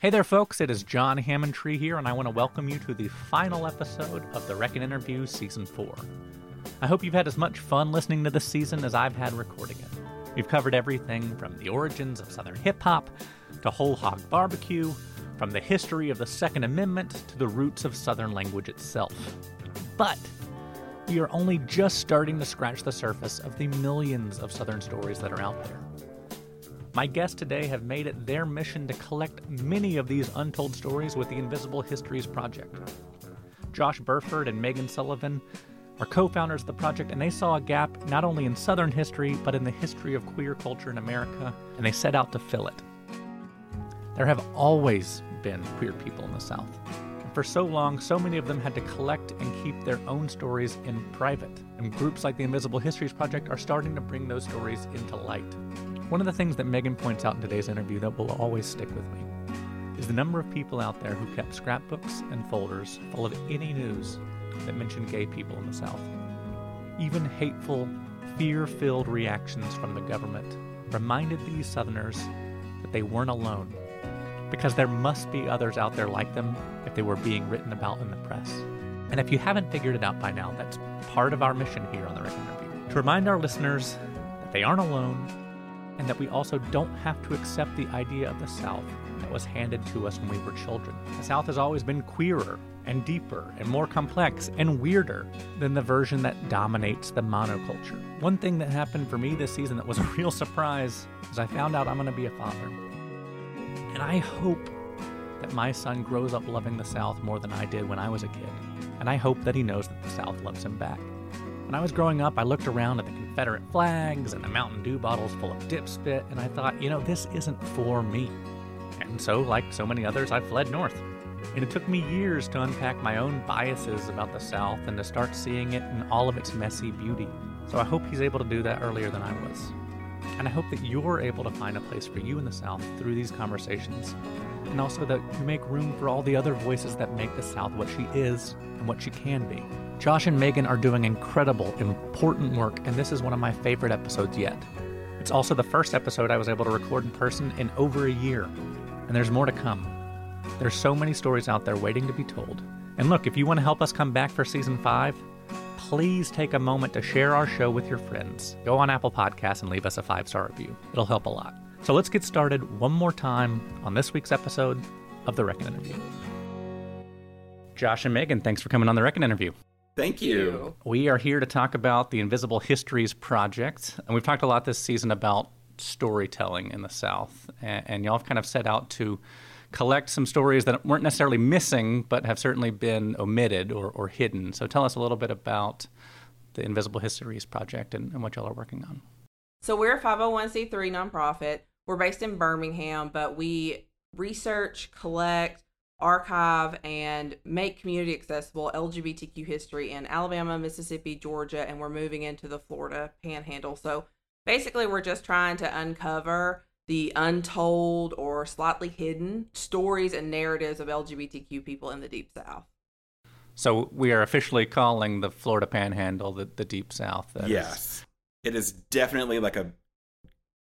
Hey there, folks. It is John Hammontree here, and I want to welcome you to the final episode of the Reckon Interview Season 4. I hope you've had as much fun listening to this season as I've had recording it. We've covered everything from the origins of Southern hip hop to whole hog barbecue, from the history of the Second Amendment to the roots of Southern language itself. But we are only just starting to scratch the surface of the millions of Southern stories that are out there. My guests today have made it their mission to collect many of these untold stories with the Invisible Histories Project. Josh Burford and Maigen Sullivan are co founders of the project, and they saw a gap not only in Southern history, but in the history of queer culture in America, and they set out to fill it. There have always been queer people in the South. And for so long, so many of them had to collect and keep their own stories in private. And groups like the Invisible Histories Project are starting to bring those stories into light. One of the things that Maigen points out in today's interview that will always stick with me is the number of people out there who kept scrapbooks and folders full of any news that mentioned gay people in the South. Even hateful, fear filled reactions from the government reminded these Southerners that they weren't alone, because there must be others out there like them if they were being written about in the press. And if you haven't figured it out by now, that's part of our mission here on the Reckon Review to remind our listeners that they aren't alone and that we also don't have to accept the idea of the South that was handed to us when we were children. The South has always been queerer and deeper and more complex and weirder than the version that dominates the monoculture. One thing that happened for me this season that was a real surprise is I found out I'm going to be a father. And I hope that my son grows up loving the South more than I did when I was a kid. And I hope that he knows that the South loves him back. When I was growing up, I looked around at the Confederate flags and the Mountain Dew bottles full of dip spit, and I thought, you know, this isn't for me. And so, like so many others, I fled north. And it took me years to unpack my own biases about the South and to start seeing it in all of its messy beauty. So I hope he's able to do that earlier than I was. And I hope that you're able to find a place for you in the South through these conversations. And also that you make room for all the other voices that make the South what she is and what she can be. Josh and Maigen are doing incredible, important work, and this is one of my favorite episodes yet. It's also the first episode I was able to record in person in over a year, and there's more to come. There's so many stories out there waiting to be told. And look, if you want to help us come back for season five, please take a moment to share our show with your friends. Go on Apple Podcasts and leave us a five star review. It'll help a lot. So let's get started one more time on this week's episode of The Reckon Interview. Josh and Maigen, thanks for coming on The Reckon Interview. Thank you. We are here to talk about the Invisible Histories Project. And we've talked a lot this season about storytelling in the South. And, and y'all have kind of set out to collect some stories that weren't necessarily missing, but have certainly been omitted or, or hidden. So tell us a little bit about the Invisible Histories Project and, and what y'all are working on. So we're a 501c3 nonprofit. We're based in Birmingham, but we research, collect, archive, and make community accessible LGBTQ history in Alabama, Mississippi, Georgia, and we're moving into the Florida panhandle. So basically, we're just trying to uncover the untold or slightly hidden stories and narratives of LGBTQ people in the Deep South. So we are officially calling the Florida Panhandle the, the Deep South. That yes. Is... It is definitely like a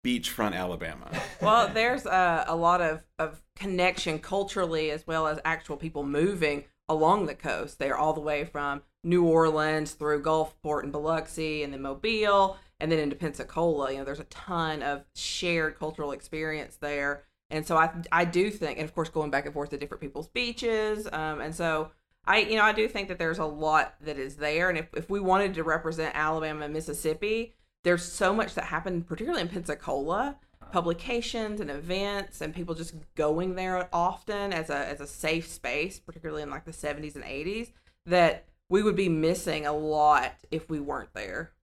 beachfront Alabama. well, there's a, a lot of, of connection culturally as well as actual people moving along the coast. They're all the way from New Orleans through Gulfport and Biloxi and then Mobile and then into Pensacola. You know, there's a ton of shared cultural experience there. And so I I do think, and of course going back and forth to different people's beaches. Um, and so I you know I do think that there's a lot that is there. And if, if we wanted to represent Alabama and Mississippi, there's so much that happened, particularly in Pensacola, publications and events, and people just going there often as a as a safe space, particularly in like the 70s and 80s, that we would be missing a lot if we weren't there.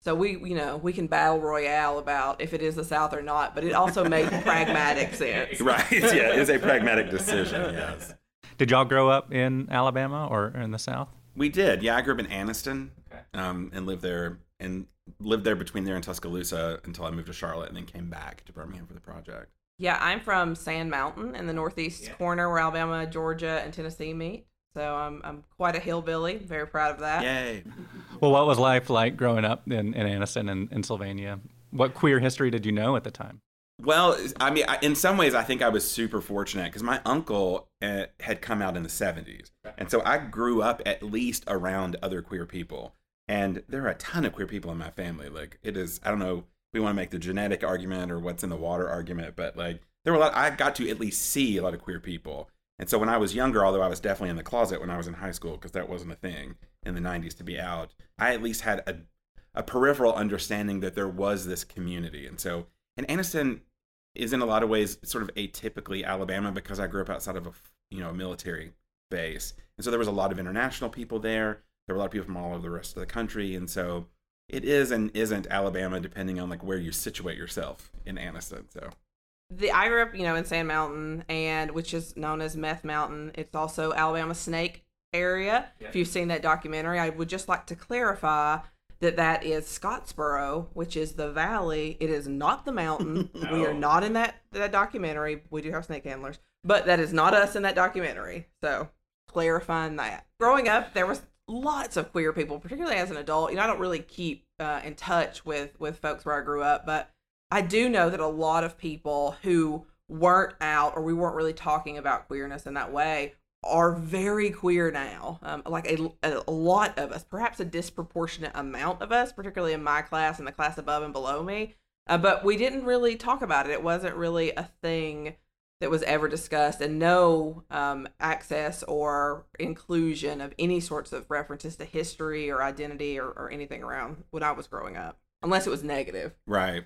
So we, you know, we can battle royale about if it is the South or not, but it also made pragmatic sense. Right. Yeah, it is a pragmatic decision. Yes. Did y'all grow up in Alabama or in the South? We did. Yeah, I grew up in Anniston, um, and lived there and lived there between there and Tuscaloosa until I moved to Charlotte, and then came back to Birmingham for the project. Yeah, I'm from Sand Mountain in the northeast yeah. corner where Alabama, Georgia, and Tennessee meet. So I'm I'm quite a hillbilly. Very proud of that. Yay. Well, what was life like growing up in, in Anniston and in Sylvania? What queer history did you know at the time? Well, I mean, I, in some ways, I think I was super fortunate because my uncle uh, had come out in the 70s. And so I grew up at least around other queer people. And there are a ton of queer people in my family. Like, it is, I don't know, we want to make the genetic argument or what's in the water argument, but like, there were a lot, I got to at least see a lot of queer people. And so when I was younger, although I was definitely in the closet when I was in high school, because that wasn't a thing in the 90s to be out, I at least had a, a peripheral understanding that there was this community. And so, and Anniston is in a lot of ways sort of atypically Alabama because I grew up outside of a you know a military base, and so there was a lot of international people there. There were a lot of people from all over the rest of the country, and so it is and isn't Alabama depending on like where you situate yourself in Anniston. So the I grew up, you know, in Sand Mountain, and which is known as Meth Mountain. It's also Alabama Snake area. Yeah. If you've seen that documentary, I would just like to clarify that that is Scottsboro, which is the valley. It is not the mountain. no. We are not in that that documentary. We do have snake handlers, but that is not us in that documentary. So clarifying that. Growing up, there was lots of queer people, particularly as an adult. You know, I don't really keep uh, in touch with with folks where I grew up, but I do know that a lot of people who weren't out or we weren't really talking about queerness in that way are very queer now. Um, like a, a lot of us, perhaps a disproportionate amount of us, particularly in my class and the class above and below me. Uh, but we didn't really talk about it. It wasn't really a thing that was ever discussed, and no um, access or inclusion of any sorts of references to history or identity or, or anything around when I was growing up, unless it was negative. Right.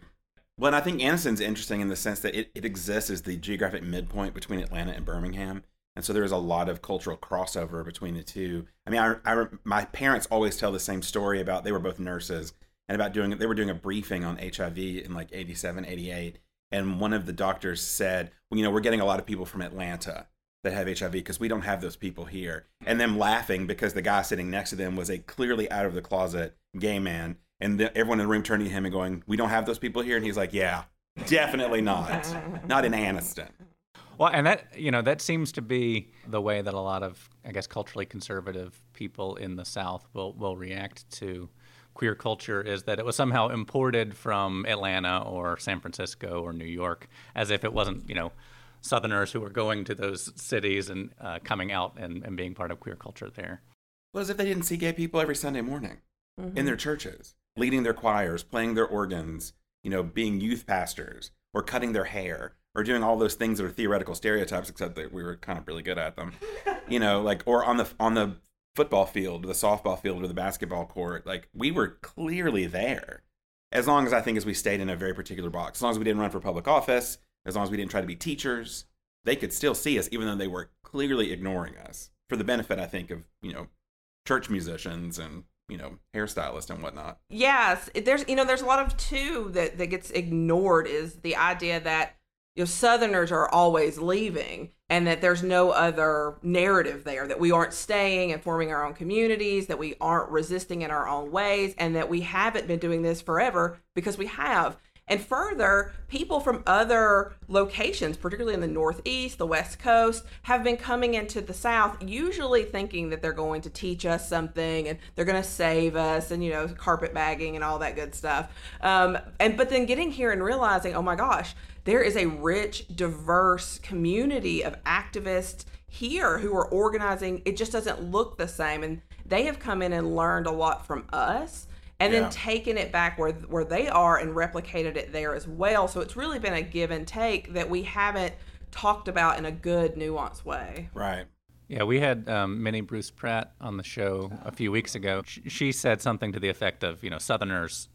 Well, and I think Anniston's interesting in the sense that it, it exists as the geographic midpoint between Atlanta and Birmingham and so there's a lot of cultural crossover between the two. I mean, I, I, my parents always tell the same story about they were both nurses and about doing they were doing a briefing on HIV in like 87, 88, and one of the doctors said, "Well, you know, we're getting a lot of people from Atlanta that have HIV because we don't have those people here." And them laughing because the guy sitting next to them was a clearly out of the closet gay man, and the, everyone in the room turning to him and going, "We don't have those people here," and he's like, "Yeah, definitely not, not in Anniston." Well, and that you know that seems to be the way that a lot of I guess culturally conservative people in the South will will react to queer culture is that it was somehow imported from Atlanta or San Francisco or New York, as if it wasn't you know Southerners who were going to those cities and uh, coming out and, and being part of queer culture there. Well, as if they didn't see gay people every Sunday morning mm-hmm. in their churches, leading their choirs, playing their organs, you know, being youth pastors or cutting their hair or doing all those things that are theoretical stereotypes, except that we were kind of really good at them. you know, like or on the on the football field, the softball field, or the basketball court. Like we were clearly there. As long as I think as we stayed in a very particular box, as long as we didn't run for public office, as long as we didn't try to be teachers, they could still see us, even though they were clearly ignoring us. For the benefit, I think, of you know, church musicians and you know hairstylists and whatnot yes there's you know there's a lot of too that that gets ignored is the idea that you know southerners are always leaving and that there's no other narrative there that we aren't staying and forming our own communities that we aren't resisting in our own ways and that we haven't been doing this forever because we have and further, people from other locations, particularly in the Northeast, the West Coast, have been coming into the South, usually thinking that they're going to teach us something and they're going to save us and, you know, carpet bagging and all that good stuff. Um, and but then getting here and realizing, oh my gosh, there is a rich, diverse community of activists here who are organizing. It just doesn't look the same. And they have come in and learned a lot from us and yeah. then taken it back where where they are and replicated it there as well. So it's really been a give and take that we haven't talked about in a good nuanced way. Right. Yeah, we had um, Minnie Bruce Pratt on the show a few weeks ago. She said something to the effect of, you know, Southerners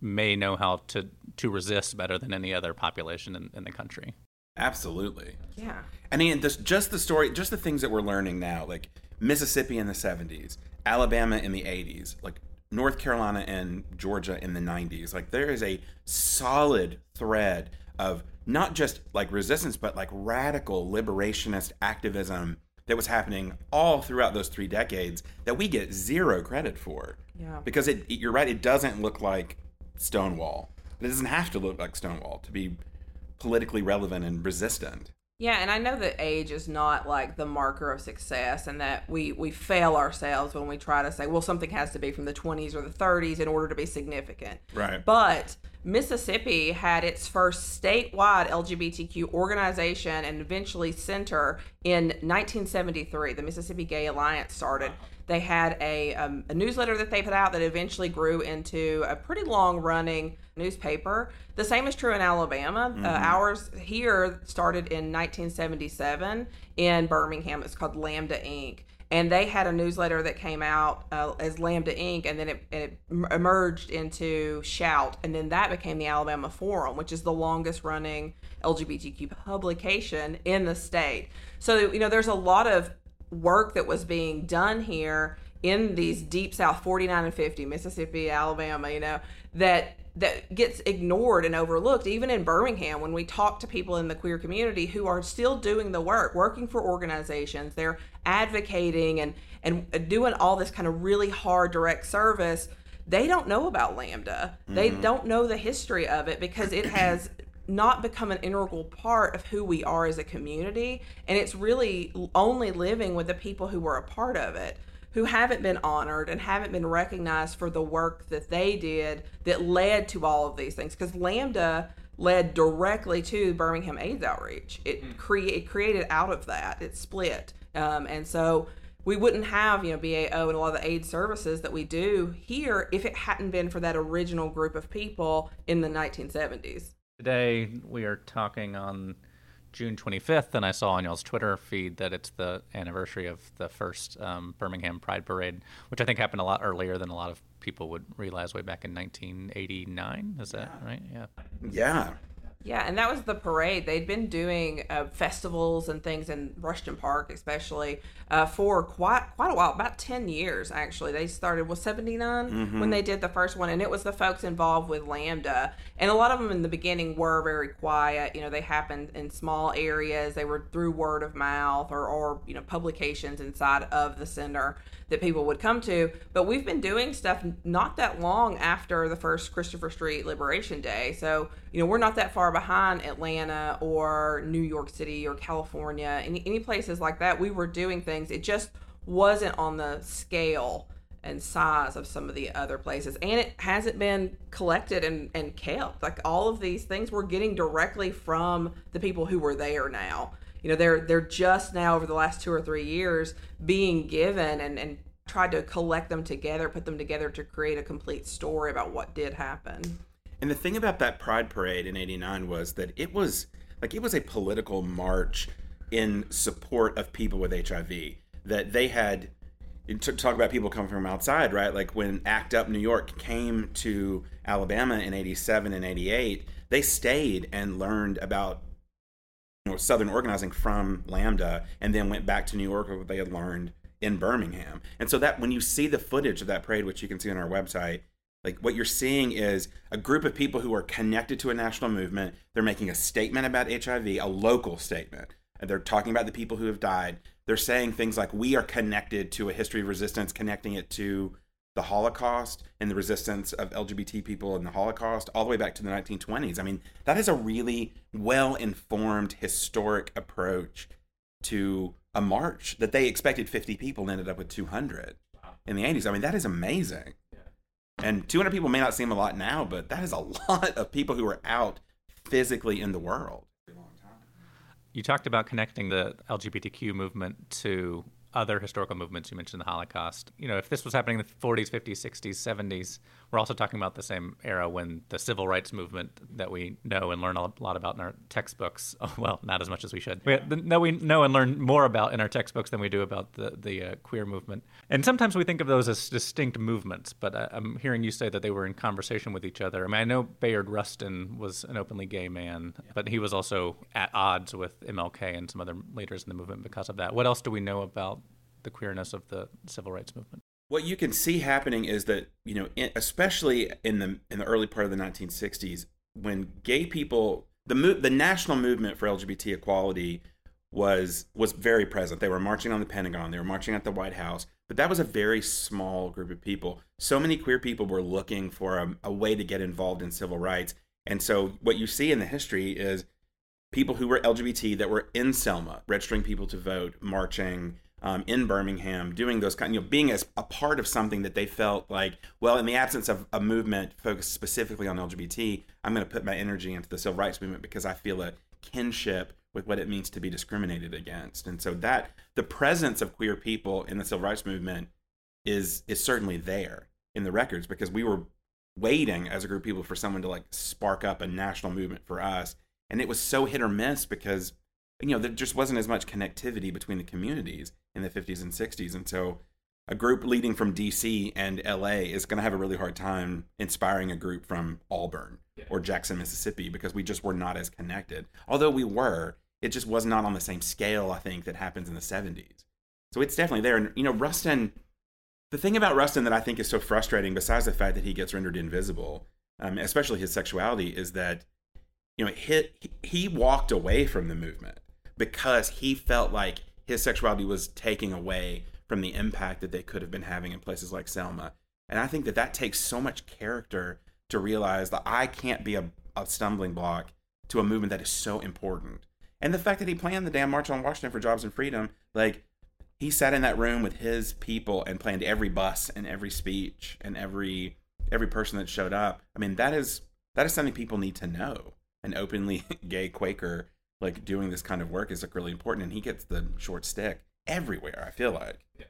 may know how to to resist better than any other population in, in the country. Absolutely. Yeah. I mean, this, just the story, just the things that we're learning now, like Mississippi in the 70s, Alabama in the 80s, like North Carolina and Georgia in the 90s. Like there is a solid thread of not just like resistance, but like radical liberationist activism that was happening all throughout those three decades that we get zero credit for. Yeah. Because it, you're right, it doesn't look like Stonewall. It doesn't have to look like Stonewall to be politically relevant and resistant. Yeah, and I know that age is not like the marker of success, and that we we fail ourselves when we try to say, well, something has to be from the 20s or the 30s in order to be significant. Right. But Mississippi had its first statewide LGBTQ organization and eventually center in 1973. The Mississippi Gay Alliance started. They had a, um, a newsletter that they put out that eventually grew into a pretty long running newspaper. The same is true in Alabama. Uh, ours here started in 1977 in Birmingham. It's called Lambda Inc. And they had a newsletter that came out uh, as Lambda Inc. and then it, it emerged into Shout. And then that became the Alabama Forum, which is the longest running LGBTQ publication in the state. So, you know, there's a lot of work that was being done here in these deep south 49 and 50 mississippi alabama you know that that gets ignored and overlooked even in birmingham when we talk to people in the queer community who are still doing the work working for organizations they're advocating and and doing all this kind of really hard direct service they don't know about lambda. They mm-hmm. don't know the history of it because it has not become an integral part of who we are as a community and it's really only living with the people who were a part of it who haven't been honored and haven't been recognized for the work that they did that led to all of these things. Because lambda led directly to birmingham aids outreach. It, cre- it created out of that. It split. Um, and so we wouldn't have you know bao and a lot of the aid services that we do here if it hadn't been for that original group of people in the 1970s Today we are talking on June 25th, and I saw on y'all's Twitter feed that it's the anniversary of the first um, Birmingham Pride Parade, which I think happened a lot earlier than a lot of people would realize way back in 1989. Is that right? Yeah. Yeah. Yeah, and that was the parade. They'd been doing uh, festivals and things in Rushton Park, especially uh, for quite quite a while, about ten years actually. They started was seventy when they did the first one, and it was the folks involved with Lambda, and a lot of them in the beginning were very quiet. You know, they happened in small areas. They were through word of mouth or or you know publications inside of the center that people would come to. But we've been doing stuff not that long after the first Christopher Street Liberation Day. So, you know, we're not that far behind Atlanta or New York City or California, any, any places like that. We were doing things. It just wasn't on the scale and size of some of the other places. And it hasn't been collected and, and kept. Like all of these things we're getting directly from the people who were there now you know they're they're just now over the last two or three years being given and and tried to collect them together put them together to create a complete story about what did happen And the thing about that Pride Parade in 89 was that it was like it was a political march in support of people with HIV. That they had to talk about people coming from outside, right? Like when ACT UP New York came to Alabama in 87 and 88, they stayed and learned about know, Southern organizing from Lambda and then went back to New York what they had learned in Birmingham. And so that when you see the footage of that parade, which you can see on our website, like what you're seeing is a group of people who are connected to a national movement. They're making a statement about HIV, a local statement. And they're talking about the people who have died. They're saying things like, we are connected to a history of resistance, connecting it to the Holocaust and the resistance of LGBT people in the Holocaust all the way back to the 1920s. I mean, that is a really well informed historic approach to a march that they expected 50 people and ended up with 200 in the 80s. I mean, that is amazing. Yeah. And 200 people may not seem a lot now, but that is a lot of people who are out physically in the world. You talked about connecting the LGBTQ movement to other historical movements. You mentioned the Holocaust. You know, if this was happening in the 40s, 50s, 60s, 70s, we're also talking about the same era when the civil rights movement that we know and learn a lot about in our textbooks. Well, not as much as we should. We, no, we know and learn more about in our textbooks than we do about the the uh, queer movement. And sometimes we think of those as distinct movements. But uh, I'm hearing you say that they were in conversation with each other. I mean, I know Bayard Rustin was an openly gay man, but he was also at odds with MLK and some other leaders in the movement because of that. What else do we know about the queerness of the civil rights movement? What you can see happening is that you know, in, especially in the in the early part of the 1960s, when gay people, the mo- the national movement for LGBT equality was was very present. They were marching on the Pentagon, they were marching at the White House, but that was a very small group of people. So many queer people were looking for a, a way to get involved in civil rights, and so what you see in the history is people who were LGBT that were in Selma, registering people to vote, marching, um, in Birmingham, doing those kind, you know, being as a part of something that they felt like, well, in the absence of a movement focused specifically on LGBT, I'm going to put my energy into the civil rights movement because I feel a kinship with what it means to be discriminated against. And so that the presence of queer people in the civil rights movement is is certainly there in the records because we were waiting as a group of people for someone to like spark up a national movement for us. And it was so hit or miss because you know there just wasn't as much connectivity between the communities in the 50s and 60s. And so a group leading from DC and LA is going to have a really hard time inspiring a group from Auburn yeah. or Jackson, Mississippi, because we just were not as connected. Although we were, it just was not on the same scale, I think, that happens in the 70s. So it's definitely there. And, you know, Rustin, the thing about Rustin that I think is so frustrating, besides the fact that he gets rendered invisible, um, especially his sexuality, is that, you know, he, he walked away from the movement because he felt like his sexuality was taking away from the impact that they could have been having in places like Selma. And I think that that takes so much character to realize that I can't be a, a stumbling block to a movement that is so important. And the fact that he planned the damn March on Washington for Jobs and Freedom, like he sat in that room with his people and planned every bus and every speech and every every person that showed up. I mean, that is that is something people need to know. An openly gay Quaker like doing this kind of work is like really important, and he gets the short stick everywhere. I feel like. Yeah.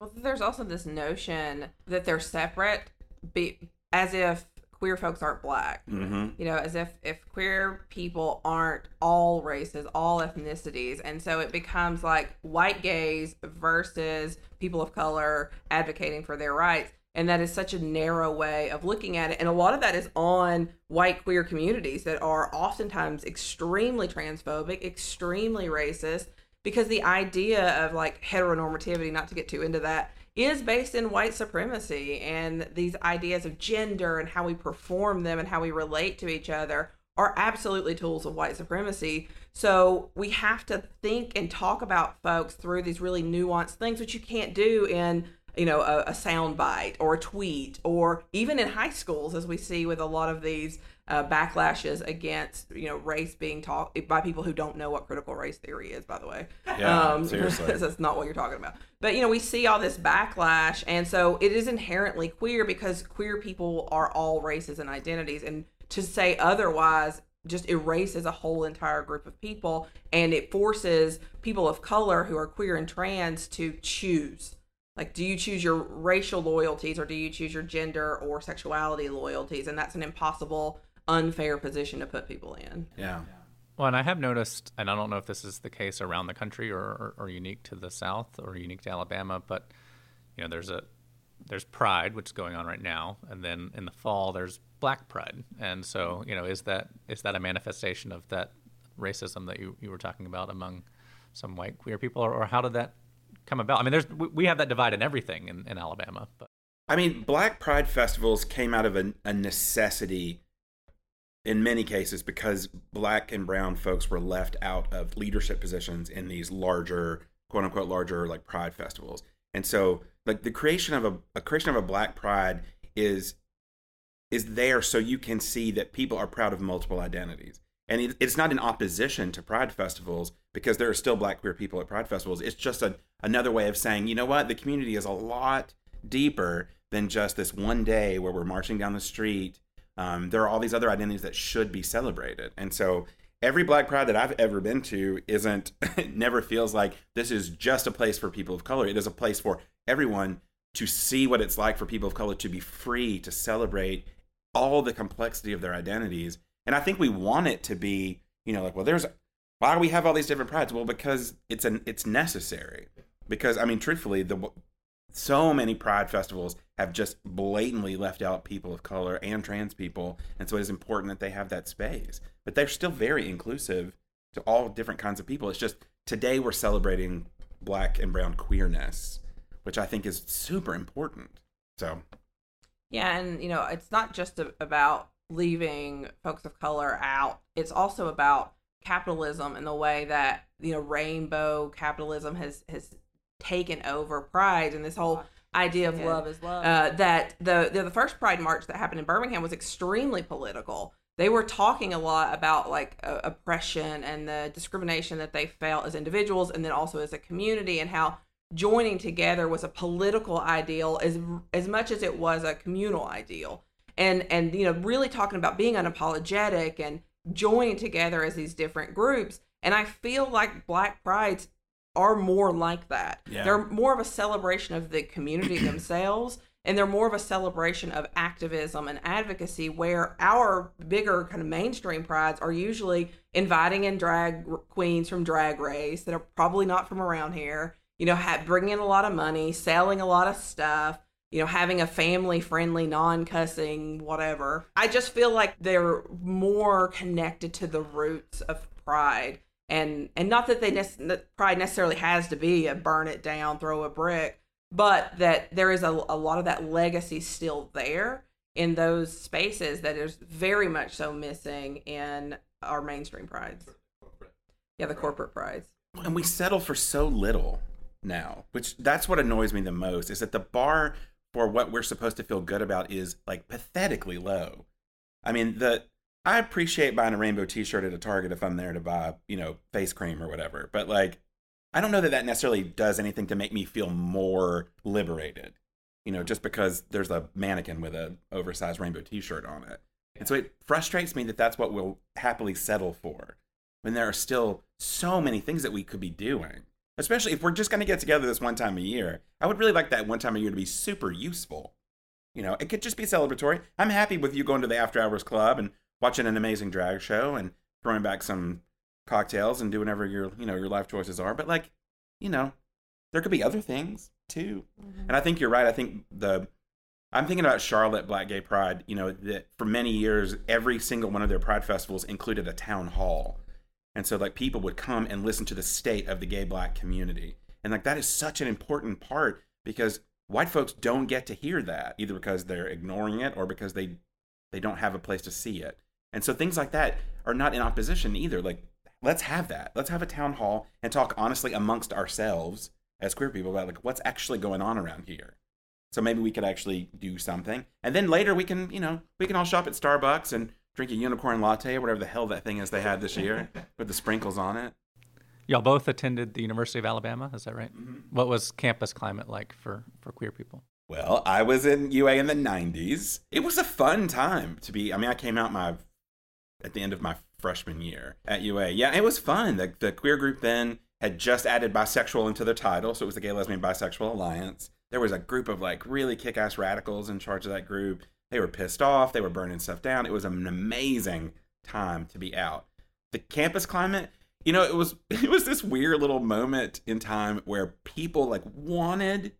Well, there's also this notion that they're separate, be, as if queer folks aren't black. Mm-hmm. You know, as if if queer people aren't all races, all ethnicities, and so it becomes like white gays versus people of color advocating for their rights. And that is such a narrow way of looking at it. And a lot of that is on white queer communities that are oftentimes extremely transphobic, extremely racist, because the idea of like heteronormativity, not to get too into that, is based in white supremacy and these ideas of gender and how we perform them and how we relate to each other are absolutely tools of white supremacy. So we have to think and talk about folks through these really nuanced things, which you can't do in you know a, a sound bite or a tweet or even in high schools, as we see with a lot of these uh, backlashes against you know race being taught by people who don't know what critical race theory is by the way. Yeah um, seriously. that's not what you're talking about. But you know we see all this backlash and so it is inherently queer because queer people are all races and identities and to say otherwise just erases a whole entire group of people and it forces people of color who are queer and trans to choose like do you choose your racial loyalties or do you choose your gender or sexuality loyalties and that's an impossible unfair position to put people in. Yeah. Well, and I have noticed, and I don't know if this is the case around the country or, or, or, unique to the South or unique to Alabama, but you know, there's a there's Pride, which is going on right now, and then in the fall there's Black Pride, and so you know, is that is that a manifestation of that racism that you, you were talking about among some white queer people, or, or how did that come about? I mean, there's we have that divide in everything in, in Alabama, but. I mean, Black Pride festivals came out of a, a necessity in many cases because black and brown folks were left out of leadership positions in these larger quote unquote larger like pride festivals. And so like the creation of a, a creation of a black pride is is there so you can see that people are proud of multiple identities and it, it's not in opposition to pride festivals because there are still black queer people at pride festivals it's just a, another way of saying you know what the community is a lot deeper than just this one day where we're marching down the street um, there are all these other identities that should be celebrated. And so every Black Pride that I've ever been to isn't, never feels like this is just a place for people of color. It is a place for everyone to see what it's like for people of color to be free to celebrate all the complexity of their identities. And I think we want it to be, you know, like, well, there's, why do we have all these different prides? Well, because it's an, it's necessary. Because I mean, truthfully, the so many pride festivals have just blatantly left out people of color and trans people. And so it is important that they have that space. But they're still very inclusive to all different kinds of people. It's just today we're celebrating black and brown queerness which i think is super important. So. Yeah and you know it's not just about leaving folks of color out it's also about capitalism and the way that you know rainbow capitalism has has taken over pride and this whole idea of yeah. love is love. Uh, that the, the the first Pride March that happened in Birmingham was extremely political. They were talking a lot about like uh, oppression and the discrimination that they felt as individuals, and then also as a community, and how joining together was a political ideal as as much as it was a communal ideal and and you know really talking about being unapologetic and joining together as these different groups and i feel like black prides are more like that Yeah. they're more of a celebration of the community themselves and they're more of a celebration of activism and advocacy where our bigger kind of mainstream prides are usually inviting in drag queens from drag race that are probably not from around here you know ha- bringing in a lot of money selling a lot of stuff you know having a family friendly non-cussing whatever. I just feel like they're more connected to the roots of pride. And and not that they that pride necessarily has to be a burn it down throw a brick but that there is a, a lot of that legacy still there in those spaces that is very much so missing in our mainstream prides. Yeah the corporate prides. And we settle for so little now which that's what annoys me the most is that the bar for what we're supposed to feel good about is like pathetically low. I mean the i appreciate buying a rainbow t-shirt at a target if i'm there to buy you know face cream or whatever but like i don't know that that necessarily does anything to make me feel more liberated you know just because there's a mannequin with a oversized rainbow t-shirt on it. And so it frustrates me that that's what we'll happily settle for when there are still so many things that we could be doing. Especially if we're just going to get together this one time a year. I would really like that one time a year to be super useful. You know, it could just be celebratory. I'm happy with you going to the After Hours Club and watching an amazing drag show and throwing back some cocktails and doing whatever your, you know, your life choices are. But like, you know, there could be other things too. Mm-hmm. And I think you're right. I think the I'm thinking about Charlotte Black Gay Pride, you know, that for many years every single one of their pride festivals included a town hall. And so like people would come and listen to the state of the gay black community. And like that is such an important part because white folks don't get to hear that either because they're ignoring it or because they they don't have a place to see it. And so things like that are not in opposition either. Like let's have that. Let's have a town hall and talk honestly amongst ourselves as queer people about like what's actually going on around here. So maybe we could actually do something. And then later we can, you know, we can all shop at Starbucks and drink a unicorn latte or whatever the hell that thing is they had this year with the sprinkles on it. Y'all both attended the University of Alabama, is that right? Mm-hmm. What was campus climate like for, for queer people? Well, I was in UA in the 90s. It was a fun time to be. I mean, I came out my at the end of my freshman year at UA. Yeah, it was fun. The, the queer group then had just added bisexual into their title, so it was the Gay Lesbian Bisexual Alliance. There was a group of like really kick-ass radicals in charge of that group. They were pissed off. They were burning stuff down. It was an amazing time to be out. The campus climate, you know, it was it was this weird little moment in time where people like wanted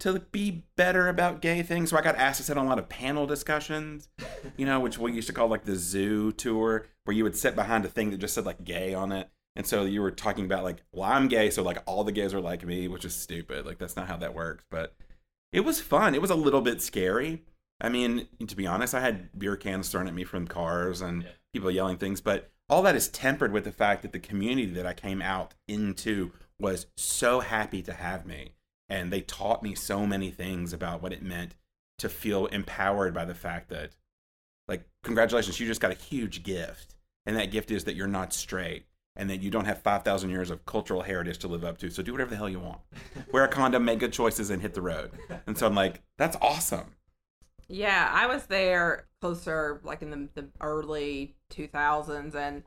to be better about gay things. So I got asked to sit on a lot of panel discussions, you know, which we used to call like the zoo tour, where you would sit behind a thing that just said like gay on it. And so you were talking about like, well, I'm gay, so like all the gays are like me, which is stupid. Like that's not how that works. But it was fun. It was a little bit scary. I mean, to be honest, I had beer cans thrown at me from cars and people yelling things, but all that is tempered with the fact that the community that I came out into was so happy to have me. And they taught me so many things about what it meant to feel empowered by the fact that, like, congratulations, you just got a huge gift. And that gift is that you're not straight and that you don't have 5,000 years of cultural heritage to live up to. So do whatever the hell you want. Wear a condom, make good choices, and hit the road. And so I'm like, that's awesome. Yeah, I was there closer, like in the, the early 2000s, and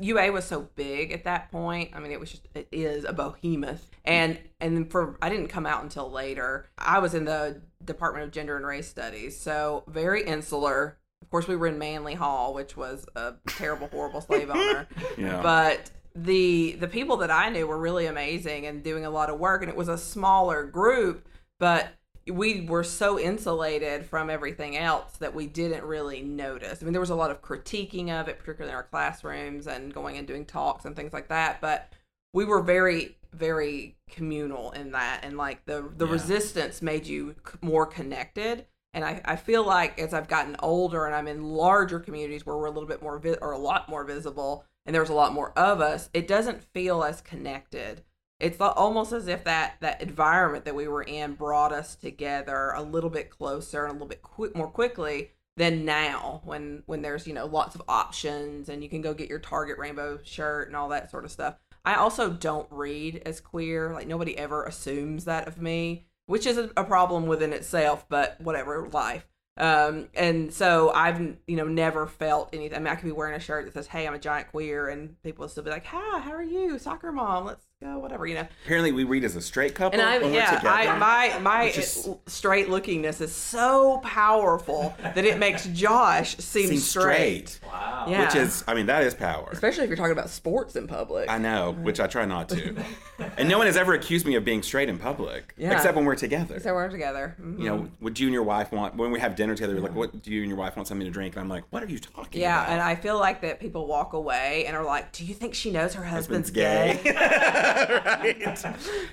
UA was so big at that point. I mean, it was just it is a behemoth, and and for I didn't come out until later. I was in the Department of Gender and Race Studies, so very insular. Of course, we were in Manly Hall, which was a terrible, horrible slave owner. Yeah. But the the people that I knew were really amazing and doing a lot of work, and it was a smaller group, but we were so insulated from everything else that we didn't really notice. I mean, there was a lot of critiquing of it, particularly in our classrooms and going and doing talks and things like that. But we were very, very communal in that, and like the the Yeah. resistance made you more connected. And I, I feel like as I've gotten older and I'm in larger communities where we're a little bit more vi- or a lot more visible, and there's a lot more of us, it doesn't feel as connected it's almost as if that that environment that we were in brought us together a little bit closer and a little bit quick, more quickly than now when when there's you know lots of options and you can go get your target rainbow shirt and all that sort of stuff I also don't read as queer. Like nobody ever assumes that of me, which is a, problem within itself. But whatever, life. Um, and so I've you know never felt anything. I mean, I could be wearing a shirt that says "Hey, I'm a giant queer," and people will still be like, "Hi, how are you, soccer mom? Let's go, whatever." You know. Apparently, we read as a straight couple. And I, when we're yeah, I, my my Which is- straight lookingness is so powerful that it makes Josh seem Seems straight. straight. Wow. Yeah. Which is, I mean, that is power. Especially if you're talking about sports in public. I know, which I try not to. and no one has ever accused me of being straight in public, Yeah. except when we're together. So we're together. Mhm. you know, would you and your wife want when we have dinner together? You're like, what do you and your wife want something to drink? And I'm like, what are you talking Yeah, about? and I feel like that people walk away and are like, "Do you think she knows her husband's, husband's gay, right?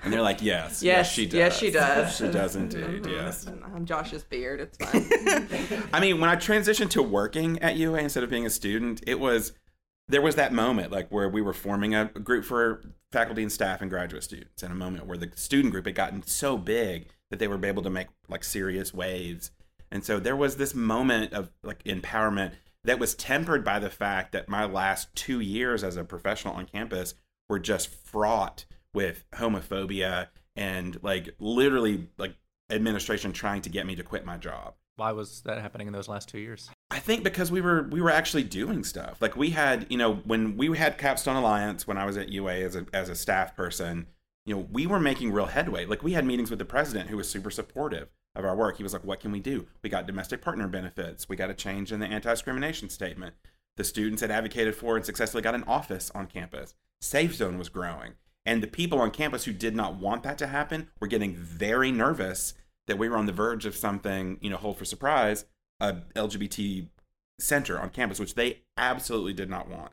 And they're like, yes, yes, Yes, she does, yes, she does. she does indeed, mm-hmm. yes. I'm Josh's beard. It's fine. I mean, when I transitioned to working at UA instead of being a student, it was there was that moment like where we were forming a group for faculty and staff and graduate students, and a moment where the student group had gotten so big that they were able to make like serious waves, and so there was this moment of like empowerment that was tempered by the fact that my last two years as a professional on campus were just fraught with homophobia and like literally like administration trying to get me to quit my job. Why was that happening in those last two years? I think because we were we were actually doing stuff. Like we had, you know, when we had Capstone Alliance when I was at UA as a as a staff person, you know, we were making real headway. Like we had meetings with the president who was super supportive of our work. He was like, "What can we do? We got domestic partner benefits. We got a change in the anti-discrimination statement. The students had advocated for and successfully got an office on campus. Safe Zone was growing. And the people on campus who did not want that to happen were getting very nervous that we were on the verge of something, you know, hold for surprise, a LGBT center on campus, which they absolutely did not want.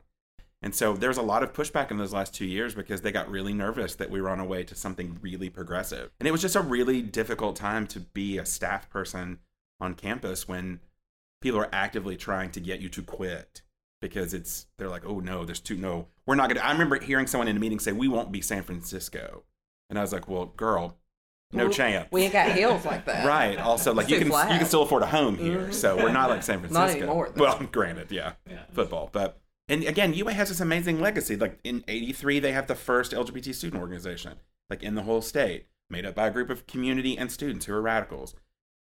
And so there's a lot of pushback in those last two years because they got really nervous that we were on our way to something really progressive. And it was just a really difficult time to be a staff person on campus when people are actively trying to get you to quit because it's they're like, oh no, there's too no, we're not gonna. I remember hearing someone in a meeting say, we won't be San Francisco, and I was like, well, girl, no Well, chance. We ain't got hills like that. Right. Also, like It's you can flat. you can still afford a home here, mm-hmm. so we're not like San Francisco. Not anymore, though. Well, granted, yeah, football, but and again, UA has this amazing legacy. Like in '83, they have the first LGBT student organization, like in the whole state, made up by a group of community and students who are radicals.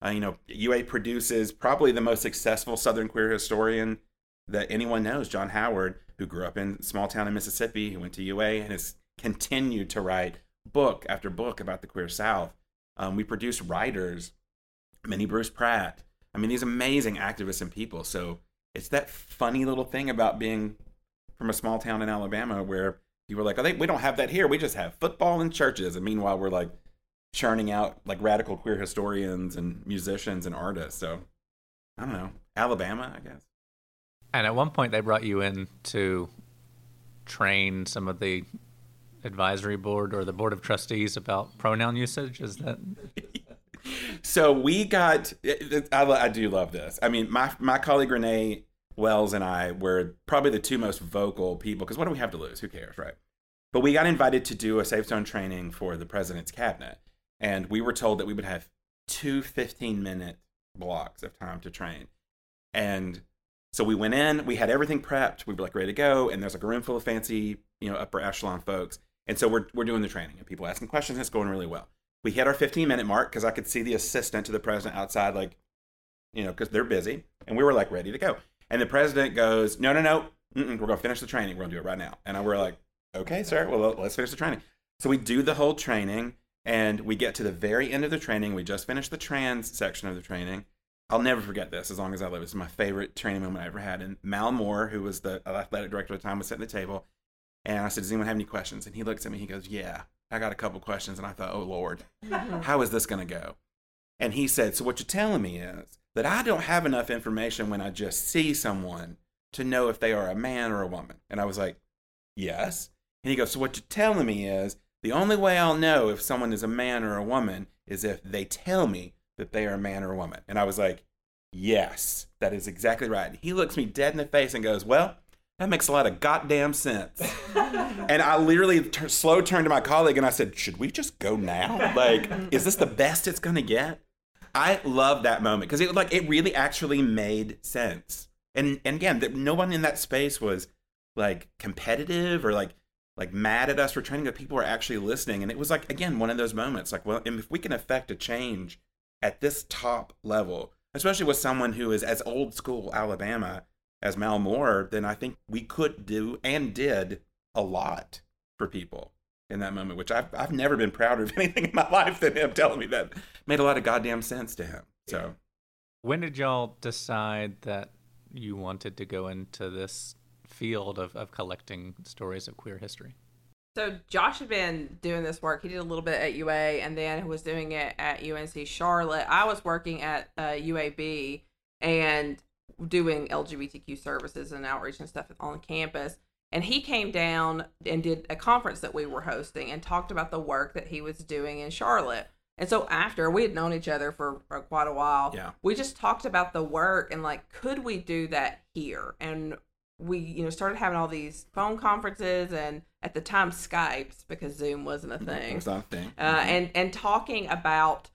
Uh, you know, UA produces probably the most successful Southern queer historian that anyone knows, John Howard, who grew up in small town in Mississippi, who went to UA and has continued to write book after book about the queer South. Um, we produce writers, Minnie Bruce Pratt. I mean, these amazing activists and people. So it's that funny little thing about being from a small town in Alabama where people are like, oh, they, we don't have that here. We just have football and churches. And meanwhile, we're like churning out like radical queer historians and musicians and artists. So I don't know. Alabama, I guess. And at one point, they brought you in to train some of the advisory board or the board of trustees about pronoun usage. Is that so we got I, I do love this. I mean my my colleague renee wells and i were probably the two most vocal people because what do we have to lose? Who cares right? But we got invited to do a safe zone training for the president's cabinet and we were told that we would have two 15 minute blocks of time to train. And so we went in we had everything prepped we were like ready to go and there's like a room full of fancy you know upper echelon folks. And so we're, we're doing the training and people asking questions it's going really well we hit our 15 minute mark because I could see the assistant to the president outside, like, you know, because they're busy. And we were like ready to go. And the president goes, No, no, no. We're going to finish the training. We're going to do it right now. And I were like, Okay, sir. Well, let's finish the training. So we do the whole training and we get to the very end of the training. We just finished the trans section of the training. I'll never forget this as long as I live. It's my favorite training moment I ever had. And Mal Moore, who was the athletic director at the time, was sitting at the table. And I said, Does anyone have any questions? And he looks at me. He goes, Yeah, I got a couple questions. And I thought, Oh, Lord, mm-hmm. how is this going to go? And he said, So what you're telling me is that I don't have enough information when I just see someone to know if they are a man or a woman. And I was like, Yes. And he goes, So what you're telling me is the only way I'll know if someone is a man or a woman is if they tell me that they are a man or a woman. And I was like, Yes, that is exactly right. He looks me dead in the face and goes, Well, that makes a lot of goddamn sense. and I literally t- slow turned to my colleague and I said, Should we just go now? Like, is this the best it's going to get? I love that moment because it like it really actually made sense. And and again, that no one in that space was like competitive or like like mad at us for training, but people were actually listening. And it was like again one of those moments, like, well, if we can affect a change at this top level, especially with someone who is as old school Alabama as Mal Moore, then I think we could do and did a lot for people in that moment, which I've I've never been prouder of anything in my life than him telling me that made a lot of goddamn sense to him. So, when did y'all decide that you wanted to go into this field of, of collecting stories of queer history? So Josh had been doing this work. He did a little bit at UA, and then was doing it at UNC Charlotte. I was working at uh, UAB and doing LGBTQ services and outreach and stuff on campus. And he came down and did a conference that we were hosting and talked about the work that he was doing in Charlotte. And so after we had known each other for, for quite a while, Yeah. we just talked about the work and like, could we do that here? And we, you know, started having all these phone conferences and at the time Skypes because Zoom wasn't a it thing was not a thing. uh, and and talking about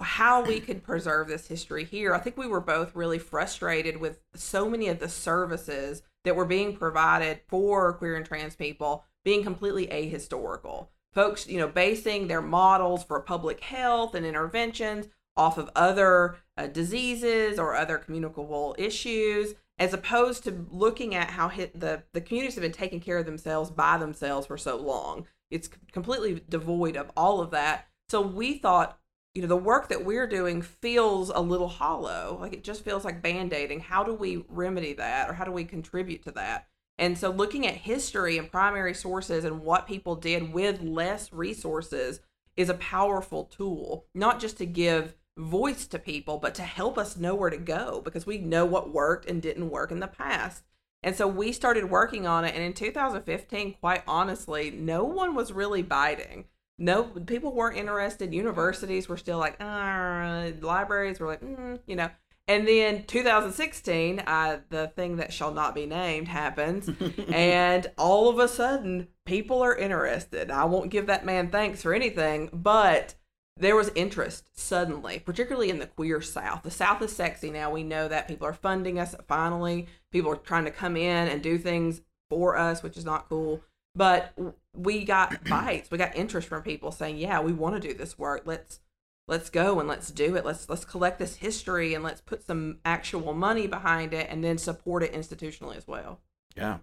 how we could preserve this history here. I think we were both really frustrated with so many of the services that were being provided for queer and trans people being completely ahistorical. Folks, you know, basing their models for public health and interventions off of other uh, diseases or other communicable issues as opposed to looking at how hit the the communities have been taking care of themselves by themselves for so long it's completely devoid of all of that so we thought you know the work that we're doing feels a little hollow. Like it just feels like band-aiding. How do we remedy that or how do we contribute to that? And so looking at history and primary sources and what people did with less resources is a powerful tool not just to give voice to people but to help us know where to go because we know what worked and didn't work in the past. And so we started working on it and in 2015 quite honestly no one was really biting no people weren't interested universities were still like uh, libraries were like mm, you know and then 2016 uh, the thing that shall not be named happens and all of a sudden people are interested i won't give that man thanks for anything but there was interest suddenly, particularly in the queer South. The South is sexy now. We know that people are funding us finally. People are trying to come in and do things for us, which is not cool. But we got bites. We got interest from people saying, "Yeah, we want to do this work. Let's let's go and let's do it. Let's let's collect this history and let's put some actual money behind it and then support it institutionally as well." Yeah.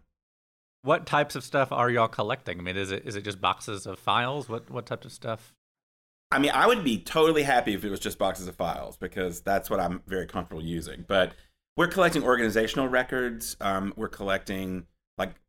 What types of stuff are y'all collecting? I mean, is it is it just boxes of files? What what type of stuff? I mean, I would be totally happy if it was just boxes of files because that's what I'm very comfortable using. But we're collecting organizational records. Um, we're collecting like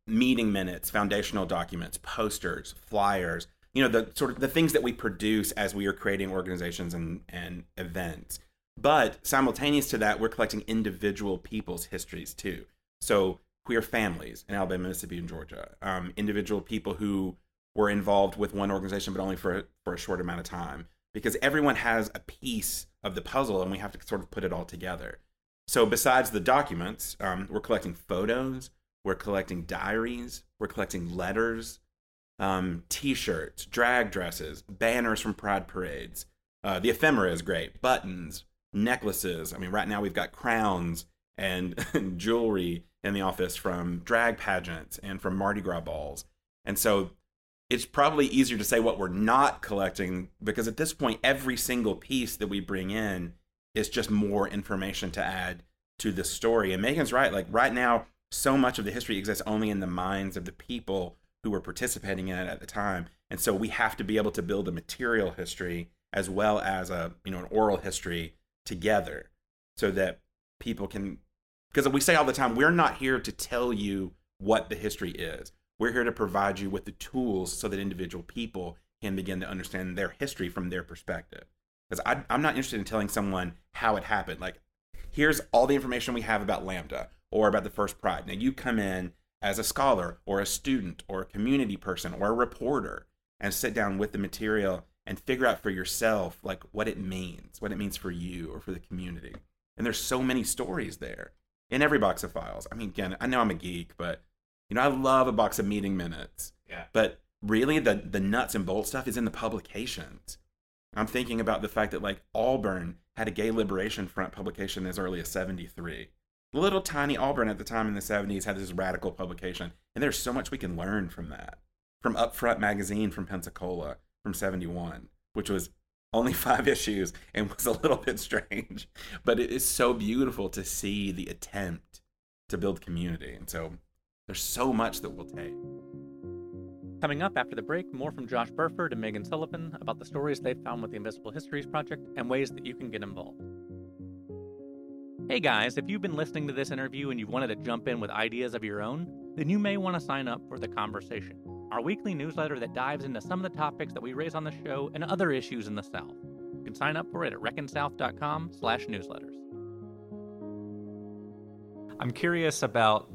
meeting minutes, foundational documents, posters, flyers. You know, the sort of the things that we produce as we are creating organizations and and events. But simultaneous to that, we're collecting individual people's histories too. So queer families in Alabama, Mississippi, and Georgia. Um, individual people who were involved with one organization, but only for for a short amount of time, because everyone has a piece of the puzzle, and we have to sort of put it all together. So besides the documents, um, we're collecting photos, we're collecting diaries, we're collecting letters, um, T-shirts, drag dresses, banners from pride parades. Uh, the ephemera is great. Buttons, necklaces. I mean, right now we've got crowns and jewelry in the office from drag pageants and from Mardi Gras balls. And so it's probably easier to say what we're not collecting because at this point, every single piece that we bring in is just more information to add to the story. And Maigen's right. Like right now, so much of the history exists only in the minds of the people who were participating in it at the time. And so we have to be able to build a material history as well as a you know an oral history together so that people can because we say all the time we're not here to tell you what the history is. We're here to provide you with the tools so that individual people can begin to understand their history from their perspective. Because i'm not interested in telling someone how it happened. Like here's all the information we have about lambda or about the first pride. Now you come in as a scholar or a student or a community person or a reporter and sit down with the material and figure out for yourself like what it means what it means for you or for the community. And there's so many stories there in every box of files. I mean again i know i'm a geek but you know i love a box of meeting minutes. Yeah. but really the the nuts and bolts stuff is in the publications. I'm thinking about the fact that like auburn had a gay liberation front publication as early as 73 little tiny auburn at the time in the 70s had this radical publication and there's so much we can learn from that from Upfront magazine from Pensacola from 71, which was only five issues and was a little bit strange. But it is so beautiful to see the attempt to build community. And so there's so much that we'll take. Coming up after the break, more from Josh Burford and Maigen Sullivan about the stories they've found with the Invisible Histories Project and ways that you can get involved. Hey guys, if you've been listening to this interview and you've wanted to jump in with ideas of your own, then you may want to sign up for The Conversation, our weekly newsletter that dives into some of the topics that we raise on the show and other issues in the South. You can sign up for it at reckonsouth.com slash newsletters. I'm curious about,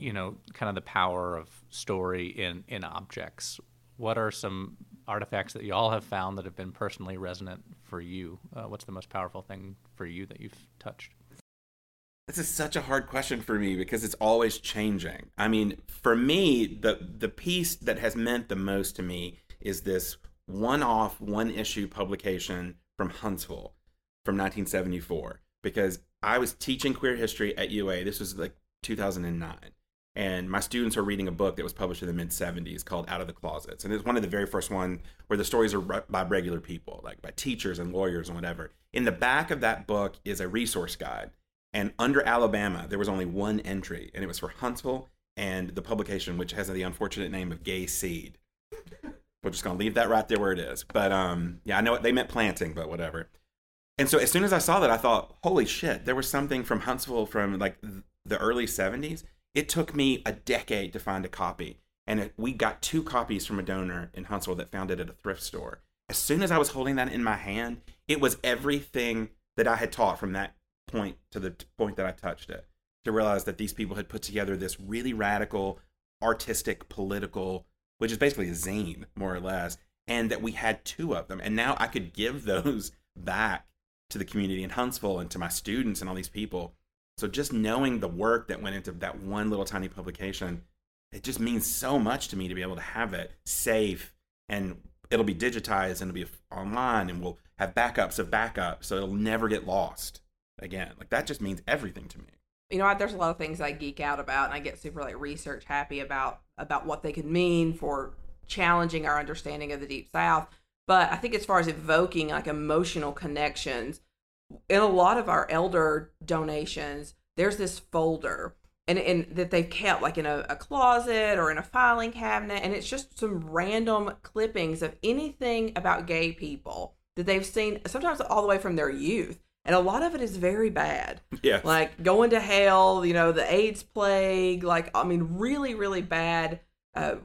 you know, kind of the power of story in, in objects. What are some artifacts that you all have found that have been personally resonant for you? Uh, what's the most powerful thing for you that you've touched? This is such a hard question for me because it's always changing. I mean, for me, the the piece that has meant the most to me is this one-off, one-issue publication from Huntsville from 1974 because I was teaching queer history at UA. This was like 2009. And my students are reading a book that was published in the mid 70s called Out of the Closets. And it's one of the very first one where the stories are by regular people, like by teachers and lawyers and whatever. In the back of that book is a resource guide and under Alabama, there was only one entry, and it was for Huntsville and the publication, which has the unfortunate name of Gay Seed. We're just gonna leave that right there where it is. But um, yeah, I know what they meant planting, but whatever. And so as soon as I saw that, I thought, holy shit, there was something from Huntsville from like the early '70s. It took me a decade to find a copy, and it, we got two copies from a donor in Huntsville that found it at a thrift store. As soon as I was holding that in my hand, it was everything that I had taught from that point to the point that I touched it to realize that these people had put together this really radical, artistic, political, which is basically a zine, more or less, and that we had two of them. And now I could give those back to the community in Huntsville and to my students and all these people. So just knowing the work that went into that one little tiny publication, it just means so much to me to be able to have it safe and it'll be digitized and it'll be online and we'll have backups of backups so it'll never get lost again. Like that just means everything to me. You know, there's a lot of things I geek out about, and I get super like research happy about about what they could mean for challenging our understanding of the Deep South. But I think as far as evoking like emotional connections, in a lot of our elder donations, there's this folder and, and that they've kept like in a, a, closet or in a filing cabinet and it's just some random clippings of anything about gay people that they've seen sometimes all the way from their youth and a lot of it is very bad. Yeah. Like going to hell, you know, the AIDS plague, like I mean really really bad uh,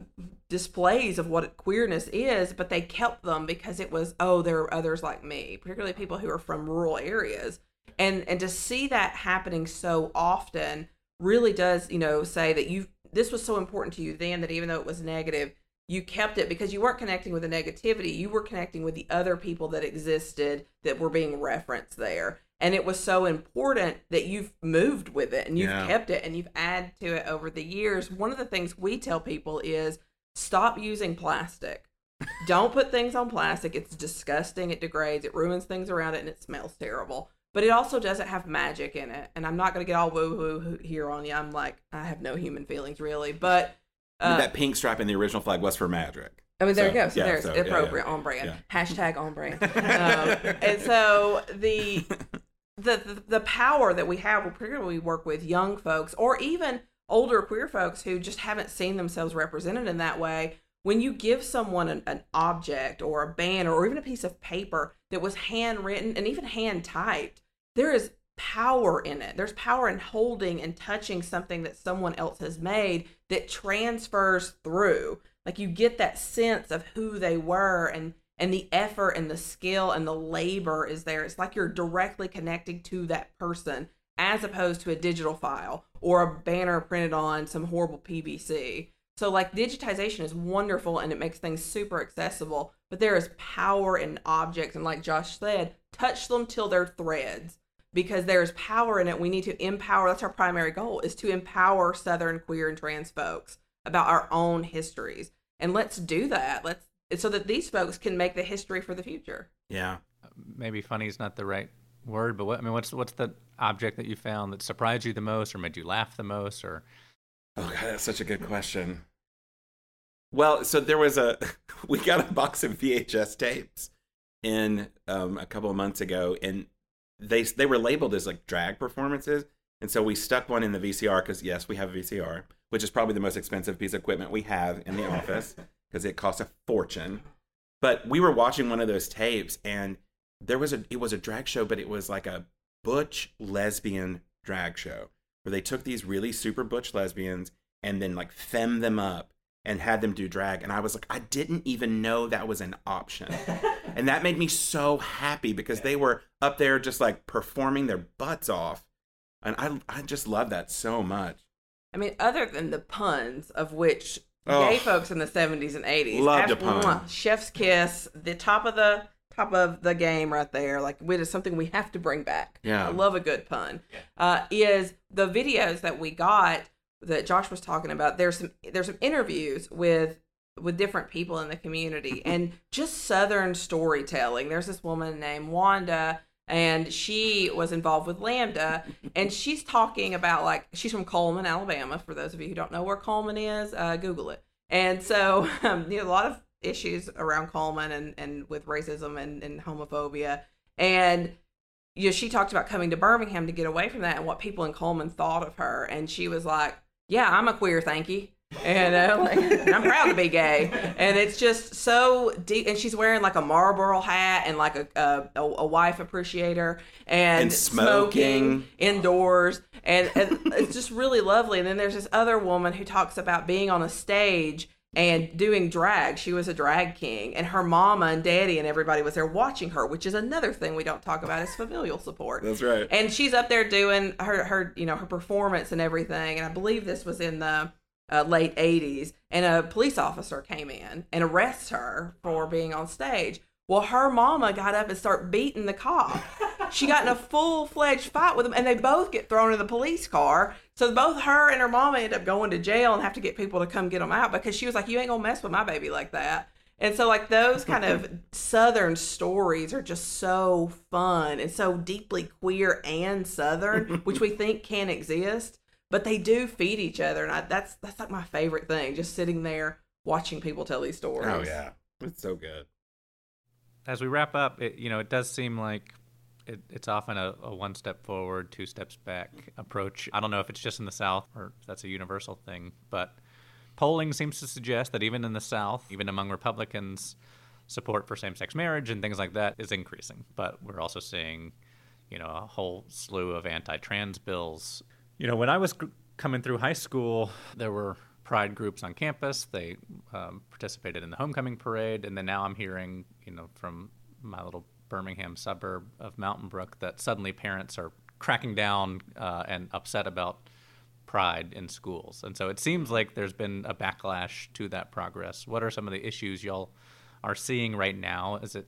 displays of what queerness is, but they kept them because it was oh, there are others like me, particularly people who are from rural areas. And and to see that happening so often really does, you know, say that you this was so important to you then that even though it was negative, you kept it because you weren't connecting with the negativity. You were connecting with the other people that existed that were being referenced there. And it was so important that you've moved with it and you've yeah. kept it and you've added to it over the years. One of the things we tell people is stop using plastic. Don't put things on plastic. It's disgusting. It degrades. It ruins things around it and it smells terrible. But it also doesn't have magic in it. And i'm not going to get all woo woo here on you i'm like i have no human feelings really. But uh, that pink stripe in the original flag was for magic. I mean, there so, you go. So yeah, there's so, appropriate yeah, yeah. on brand. Hashtag on brand. um, and so the, the the the power that we have, particularly we work with young folks or even older queer folks who just haven't seen themselves represented in that way. When you give someone an, an object or a banner or even a piece of paper that was handwritten and even hand typed, there is power in it. There's power in holding and touching something that someone else has made that transfers through. Like you get that sense of who they were and and the effort and the skill and the labor is there. It's like you're directly connecting to that person as opposed to a digital file or a banner printed on some horrible PVC. So like digitization is wonderful and it makes things super accessible, but there is power in objects and like Josh said, touch them till they're threads because there's power in it. We need to empower. That's our primary goal is to empower Southern queer and trans folks about our own histories. And let's do that. Let's so that these folks can make the history for the future. Yeah. Maybe funny is not the right word, but what I mean, what's what's the object that you found that surprised you the most, or made you laugh the most, or? Oh God, that's such a good question. Well, so there was a we got a box of VHS tapes in um, a couple of months ago, and they they were labeled as like drag performances, and so we stuck one in the VCR because yes, we have a VCR, which is probably the most expensive piece of equipment we have in the office because it costs a fortune. But we were watching one of those tapes, and there was a it was a drag show, but it was like a butch lesbian drag show where they took these really super butch lesbians and then like fem them up and had them do drag and i was like i didn't even know that was an option and that made me so happy because they were up there just like performing their butts off and i i just love that so much I mean, other than the puns, of which Oh. gay folks in the 70s and 80s Loved a pun. chef's kiss, the top of the top of the game right there. Like it is something we have to bring back. Yeah. I love a good pun. Uh, is the videos that we got that Josh was talking about. There's some there's some interviews with with different people in the community and just southern storytelling. There's this woman named Wanda and she was involved with Lambda and she's talking about like she's from Cullman, Alabama. For those of you who don't know where Cullman is, uh, Google it. And so um, you know, a lot of issues around Cullman and, and with racism and, and homophobia. And you know, she talked about coming to Birmingham to get away from that and what people in Cullman thought of her. And she was like, "Yeah, I'm a queer, thank you." And, uh, like, I'm proud to be gay. And it's just so deep. And she's wearing like a Marlboro hat and like a a, a wife appreciator and, And smoking. indoors. And, and it's just really lovely. And then there's this other woman who talks about being on a stage and doing drag. She was a drag king, and her mama and daddy and everybody was there watching her, which is another thing we don't talk about is familial support. that's right And she's up there doing her her you know her performance and everything. And I believe this was in the uh, late '80s. And a police officer came in and arrests her for being on stage. Well, her mama got up and started beating the cop. She got in a full fledged fight with him, and they both get thrown in the police car. So both her and her mama end up going to jail and have to get people to come get them out because she was like, "You ain't gonna mess with my baby like that." And so, like those kind of southern stories are just so fun and so deeply queer and southern, which we think can exist, but they do feed each other, and I, that's that's like my favorite thing. Just sitting there watching people tell these stories. oh yeah it's so good As we wrap up, it, you know, it does seem like it, it's often a, a one step forward, two steps back approach. I don't know if it's just in the South or if that's a universal thing, but polling seems to suggest that even in the South, even among Republicans, support for same sex marriage and things like that is increasing. But we're also seeing, you know, a whole slew of anti trans bills. You know, when I was gr- coming through high school, there were pride groups on campus. They um, participated in the homecoming parade. And then now I'm hearing, you know, from my little Birmingham suburb of Mountain Brook that suddenly parents are cracking down uh, and upset about pride in schools. And so it seems like there's been a backlash to that progress. What are some of the issues y'all are seeing right now? Is it,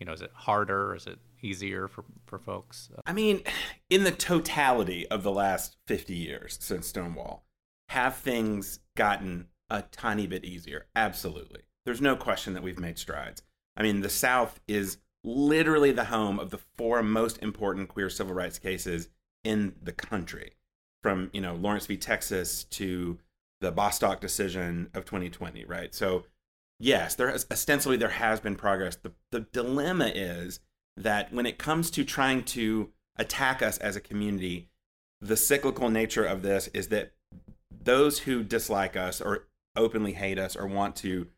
you know, is it harder? Is it easier for, for folks? I mean, in the totality of the last 50 years since Stonewall, have things gotten a tiny bit easier? Absolutely. There's no question that we've made strides. I mean, the South is literally the home of the four most important queer civil rights cases in the country, from, you know, Lawrence v. Texas to the Bostock decision of 2020, right? So, yes, there has, ostensibly there has been progress. The, the dilemma is that when it comes to trying to attack us as a community, the cyclical nature of this is that those who dislike us or openly hate us or want to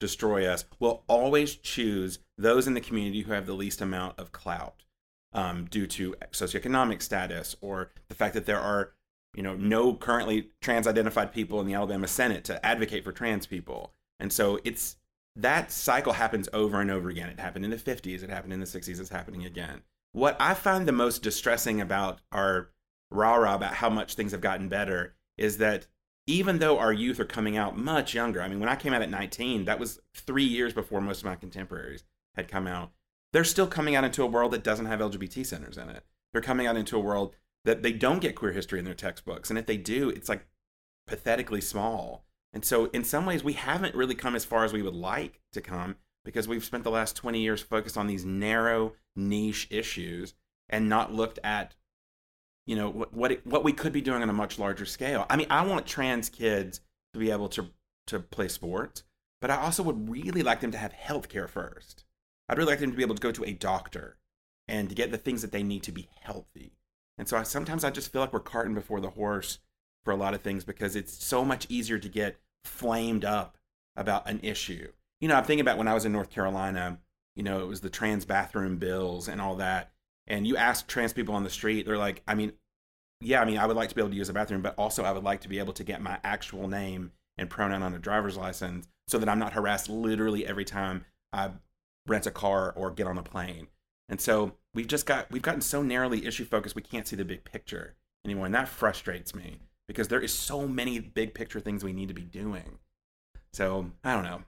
destroy us will always choose those in the community who have the least amount of clout um, due to socioeconomic status or the fact that there are you know no currently trans identified people in the Alabama Senate to advocate for trans people. And so it's that cycle happens over and over again it happened in the 50s it happened in the 60s it's happening again what I find the most distressing about our rah rah about how much things have gotten better is that even though our youth are coming out much younger, I mean, when I came out at 19, that was three years before most of my contemporaries had come out. They're still coming out into a world that doesn't have LGBT centers in it. They're coming out into a world that they don't get queer history in their textbooks. And if they do, it's like pathetically small. And so, in some ways, we haven't really come as far as we would like to come because we've spent the last 20 years focused on these narrow niche issues and not looked at you know what what, it, what we could be doing on a much larger scale. I mean, I want trans kids to be able to to play sports. but I also would really like them to have health care first. I'd really like them to be able to go to a doctor and to get the things that they need to be healthy. And so I, sometimes I just feel like we're carting before the horse for a lot of things because it's so much easier to get flamed up about an issue. You know, I'm thinking about when I was in North Carolina, you know, it was the trans bathroom bills and all that. And you ask trans people on the street, they're like, I mean, yeah, I mean, I would like to be able to use a bathroom, but also I would like to be able to get my actual name and pronoun on a driver's license so that I'm not harassed literally every time I rent a car or get on a plane. And so we've just got we've gotten so narrowly issue focused we can't see the big picture anymore, and that frustrates me because there is so many big picture things we need to be doing. So I don't know.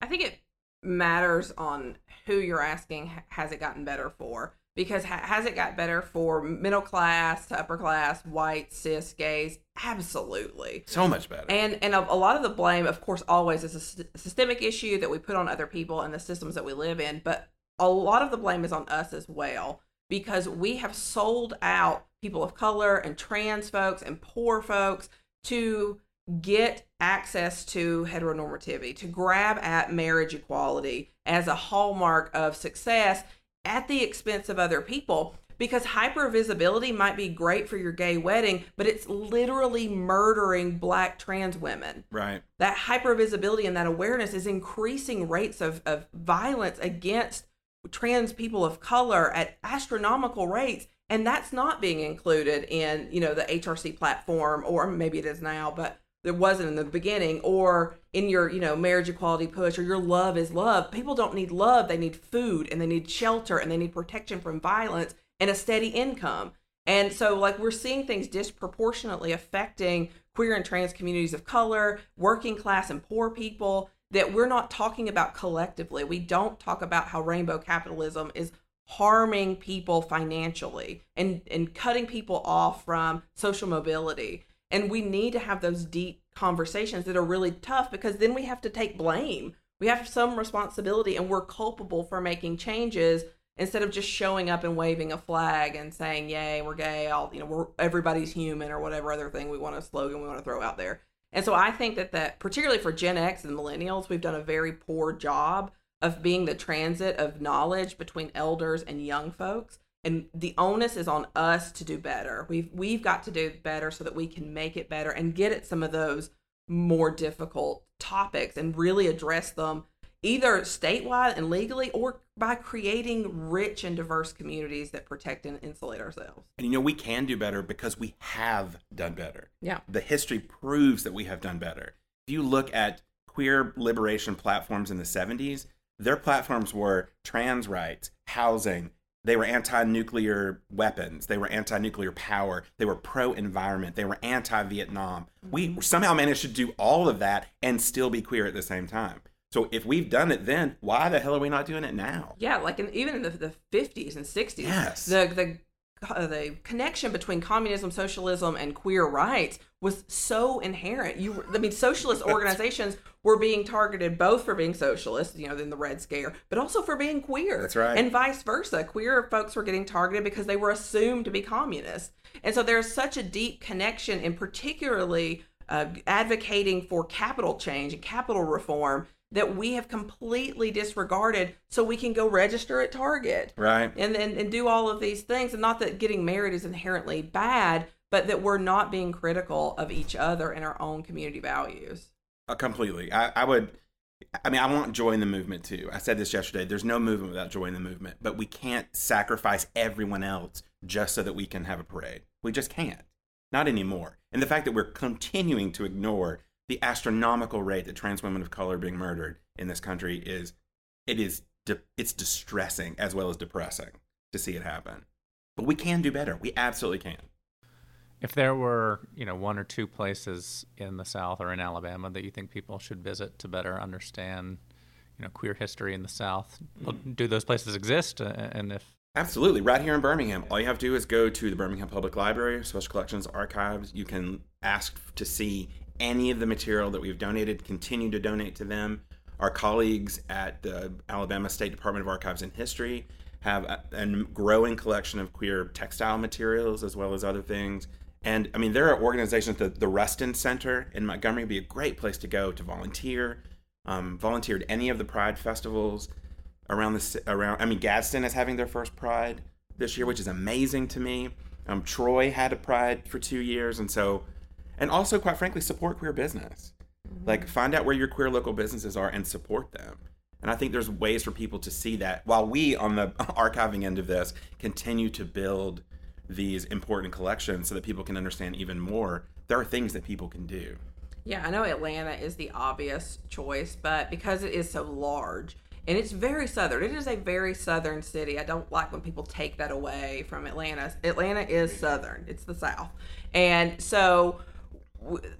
I think it matters on who you're asking. Has it gotten better for? Because ha- has it got better for middle class to upper class, white, cis, gays? Absolutely. So much better. And and a, a lot of the blame, of course, always is a systemic issue that we put on other people and the systems that we live in. But a lot of the blame is on us as well because we have sold out people of color and trans folks and poor folks to get access to heteronormativity, to grab at marriage equality as a hallmark of success at the expense of other people. Because hypervisibility might be great for your gay wedding, but it's literally murdering black trans women. right. That hypervisibility and that awareness is increasing rates of, of violence against trans people of color at astronomical rates and that's not being included in you know the hrc platform or maybe it is now but there wasn't in the beginning or in your you know marriage equality push or your love is love. People don't need love they need food and they need shelter and they need protection from violence and a steady income. And so like we're seeing things disproportionately affecting queer and trans communities of color working class and poor people that we're not talking about collectively. We don't talk about how rainbow capitalism is harming people financially and and cutting people off from social mobility. And we need to have those deep conversations that are really tough because then we have to take blame. We have some responsibility and we're culpable for making changes instead of just showing up and waving a flag and saying, "Yay, we're gay." All you know, we're everybody's human or whatever other thing we want to slogan we want to throw out there. And so I think that that particularly for Gen X and millennials, we've done a very poor job of being the transit of knowledge between elders and young folks. And the onus is on us to do better. We've we've got to do better so that we can make it better and get at some of those more difficult topics and really address them either statewide and legally or by creating rich and diverse communities that protect and insulate ourselves. And you know, we can do better because we have done better. Yeah. The history proves that we have done better. If you look at queer liberation platforms in the 70s, their platforms were trans rights, housing, they were anti nuclear weapons, they were anti nuclear power, they were pro environment, they were anti Vietnam. We mm-hmm. somehow managed to do all of that and still be queer at the same time. So if we've done it then, why the hell are we not doing it now? Yeah, like in, even in the, the 50s and 60s, Yes. the the uh, the connection between communism, socialism, and queer rights was so inherent. You, I mean, socialist organizations were being targeted both for being socialist, you know, in the Red Scare, but also for being queer. That's right. And vice versa. Queer folks were getting targeted because they were assumed to be communist. And so there's such a deep connection, in particularly uh, advocating for capital change and capital reform that we have completely disregarded so we can go register at Target Right. and, and and do all of these things and not that getting married is inherently bad but that we're not being critical of each other and our own community values Uh, completely. I, I would. I mean, I want joy in the movement too. I said this yesterday. There's no movement without joy in the movement, but we can't sacrifice everyone else just so that we can have a parade. We just can't. Not anymore. And the fact that we're continuing to ignore the astronomical rate that trans women of color are being murdered in this country is, it is, de- it's distressing as well as depressing to see it happen. But we can do better. We absolutely can. If there were, you know, one or two places in the South or in Alabama that you think people should visit to better understand, you know, queer history in the South, well, mm-hmm. do those places exist? And if Absolutely. Right here in Birmingham. All you have to do is go to the Birmingham Public Library, Special Collections Archives. You can ask to see any of the material that we've donated, continue to donate to them. Our colleagues at the Alabama State Department of Archives and History have a, a growing collection of queer textile materials as well as other things. And I mean, there are organizations, the, the Rustin Center in Montgomery would be a great place to go to volunteer, um, volunteered any of the Pride festivals around the around. I mean, Gadsden is having their first Pride this year, which is amazing to me. Um, Troy had a Pride for two years, and so, and also, quite frankly, support queer business. Mm-hmm. Like, find out where your queer local businesses are and support them. And I think there's ways for people to see that while we, on the archiving end of this, continue to build these important collections so that people can understand even more. There are things that people can do. Yeah, I know Atlanta is the obvious choice, but because it is so large and it's very southern, it is a very southern city. I don't like when people take that away from Atlanta. Atlanta is southern, it's the South. And so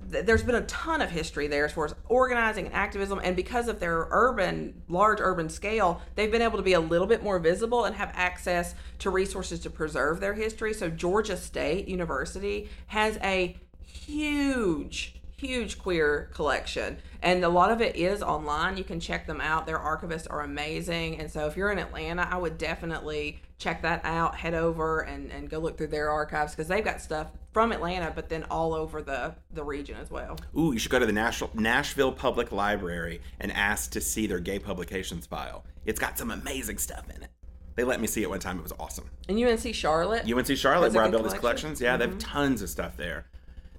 there's been a ton of history there as far as organizing and activism and because of their urban large urban scale they've been able to be a little bit more visible and have access to resources to preserve their history. So georgia state university has a huge huge queer collection and a lot of it is online you can check them out their archivists are amazing and so if you're in atlanta i would definitely check that out head over and, and go look through their archives because they've got stuff from atlanta but then all over the the region as well ooh you should go to the nashville nashville public library and ask to see their gay publications file it's got some amazing stuff in it they let me see it one time. It was awesome. And UNC Charlotte? UNC Charlotte, where I build these collections. Yeah, mm-hmm. they have mm-hmm. tons of stuff there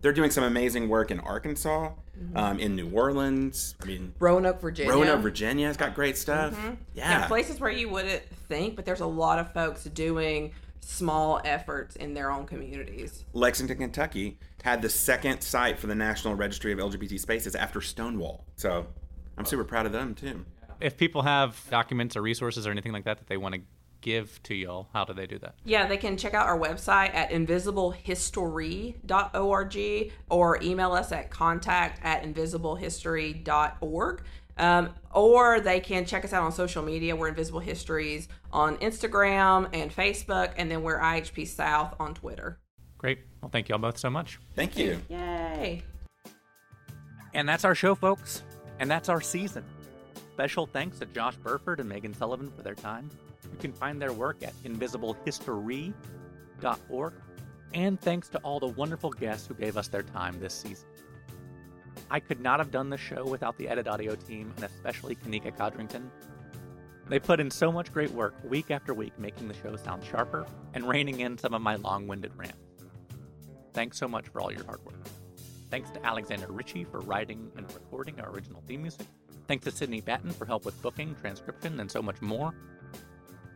they're doing some amazing work in Arkansas, mm-hmm. um, in New Orleans. I mean, Roanoke, Virginia. Roanoke, Virginia has got great stuff. Mm-hmm. Yeah. yeah, places where you wouldn't think, but there's a lot of folks doing small efforts in their own communities. Lexington, Kentucky had the second site for the National Registry of LGBT Spaces after Stonewall. So I'm super proud of them too. If people have documents or resources or anything like that that they want to give to y'all, how do they do that? Yeah, they can check out our website at invisiblehistory.org or email us at contact at invisiblehistory.org. Um, or they can check us out on social media. We're Invisible Histories on Instagram and Facebook, and then we're IHP South on Twitter. Great. Well, thank y'all both so much. Thank you. Yay. And that's our show, folks. And that's our season. Special thanks to Josh Burford and Maigen Sullivan for their time. You can find their work at invisiblehistory.org. And thanks to all the wonderful guests who gave us their time this season. I could not have done the show without the Edit Audio team, and especially Kanika Codrington. They put in so much great work week after week making the show sound sharper and reining in some of my long winded rants. Thanks so much for all your hard work. Thanks to Alexander Ritchie for writing and recording our original theme music. Thanks to Sydney Batten for help with booking, transcription, and so much more.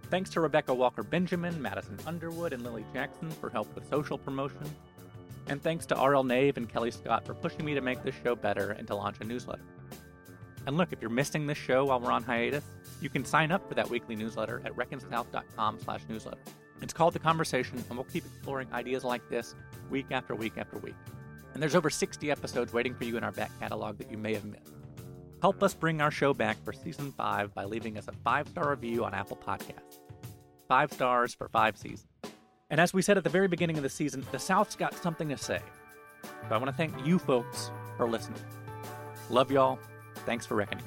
Thanks to Rebecca Walker Benjamin, Madison Underwood, and Lily Jackson for help with social promotion. And thanks to RL Nave and Kelly Scott for pushing me to make this show better and to launch a newsletter. And look, if you're missing this show while we're on hiatus, you can sign up for that weekly newsletter at reckonsouth.com slash newsletter. It's called The Conversation, and we'll keep exploring ideas like this week after week after week. And there's over 60 episodes waiting for you in our back catalog that you may have missed. Help us bring our show back for season five by leaving us a five star review on Apple Podcasts. Five stars for five seasons. And as we said at the very beginning of the season, the South's got something to say. So I want to thank you folks for listening. Love y'all. Thanks for reckoning.